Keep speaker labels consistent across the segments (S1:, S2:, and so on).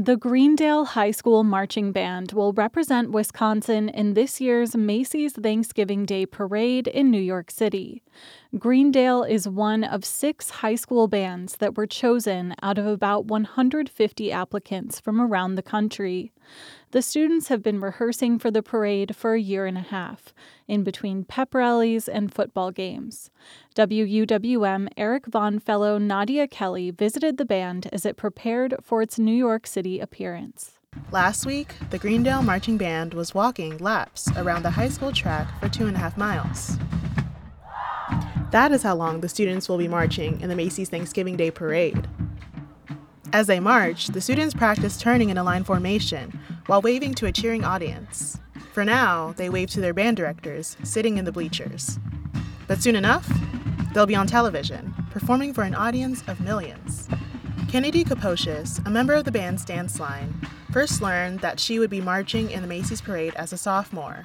S1: The Greendale High School Marching Band will represent Wisconsin in this year's Macy's Thanksgiving Day Parade in New York City. Greendale is one of six high school bands that were chosen out of about 150 applicants from around the country. The students have been rehearsing for the parade for a year and a half, in between pep rallies and football games. WUWM Eric Von fellow Nadia Kelly visited the band as it prepared for its New York City appearance.
S2: Last week, the Greendale Marching Band was walking laps around the high school track for two and a half miles. That is how long the students will be marching in the Macy's Thanksgiving Day Parade. As they march, the students practice turning in a line formation while waving to a cheering audience. For now, they wave to their band directors, sitting in the bleachers. But soon enough, they'll be on television, performing for an audience of millions. Kennedy Kaposius, a member of the band's dance line, first learned that she would be marching in the Macy's parade as a sophomore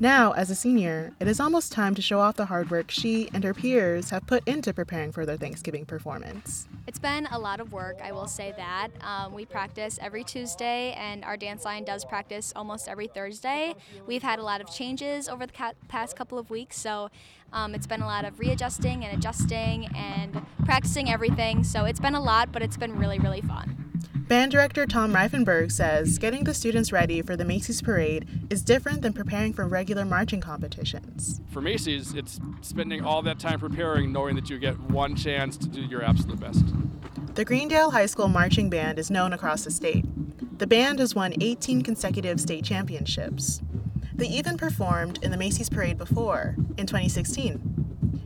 S2: now, as a senior, it is almost time to show off the hard work she and her peers have put into preparing for their Thanksgiving performance.
S3: It's been a lot of work, I will say that. Um, we practice every Tuesday, and our dance line does practice almost every Thursday. We've had a lot of changes over the ca- past couple of weeks, so um, it's been a lot of readjusting and adjusting and practicing everything. So it's been a lot, but it's been really, really fun.
S2: Band director Tom Reifenberg says getting the students ready for the Macy's parade is different than preparing for regular marching competitions.
S4: For Macy's, it's spending all that time preparing knowing that you get one chance to do your absolute best.
S2: The Greendale High School Marching Band is known across the state. The band has won 18 consecutive state championships. They even performed in the Macy's parade before, in 2016.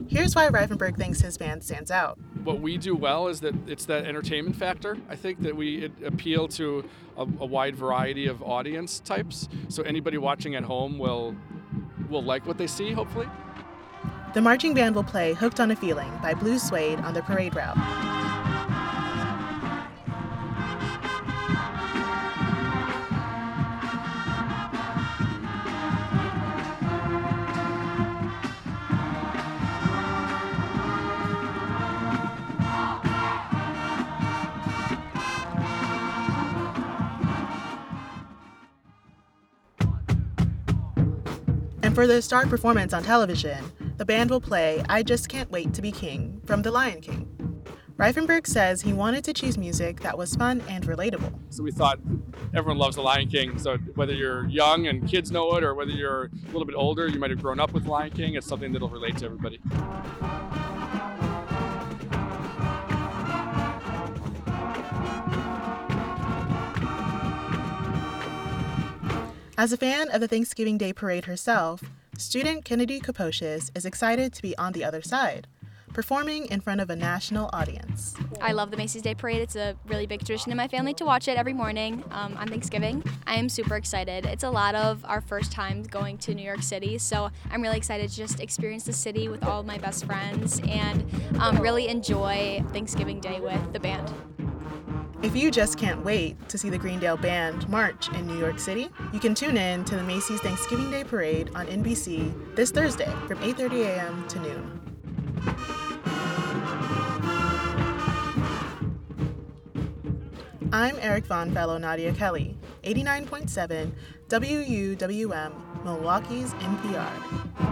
S2: Here's why Reifenberg thinks his band stands out
S4: what we do well is that it's that entertainment factor. I think that we appeal to a, a, wide variety of audience types, so anybody watching at home will will like what they see. Hopefully,
S2: the marching band will play "Hooked on a Feeling" by Blue Swede on the parade route. And for the star performance on television, the band will play I Just Can't Wait to Be King from The Lion King. Reifenberg says he wanted to choose music that was fun and relatable.
S4: So we thought everyone loves The Lion King. So whether you're young and kids know it, or whether you're a little bit older, you might have grown up with Lion King, it's something that'll relate to everybody.
S2: As a fan of the Thanksgiving Day Parade herself, student Kennedy Kaposius is excited to be on the other side, performing in front of a national audience.
S3: I love the Macy's Day Parade. It's a really big tradition in my family to watch it every morning um, on Thanksgiving. I am super excited. It's a lot of our first time going to New York City, so I'm really excited to just experience the city with all my best friends and um, really enjoy Thanksgiving Day with the band.
S2: If you just can't wait to see the Greendale Band march in New York City, you can tune in to the Macy's Thanksgiving Day Parade on NBC this Thursday from 8:30 a.m. to noon. I'm Eric Von Fellow Nadia Kelly, 89.7 WUWM, Milwaukee's NPR.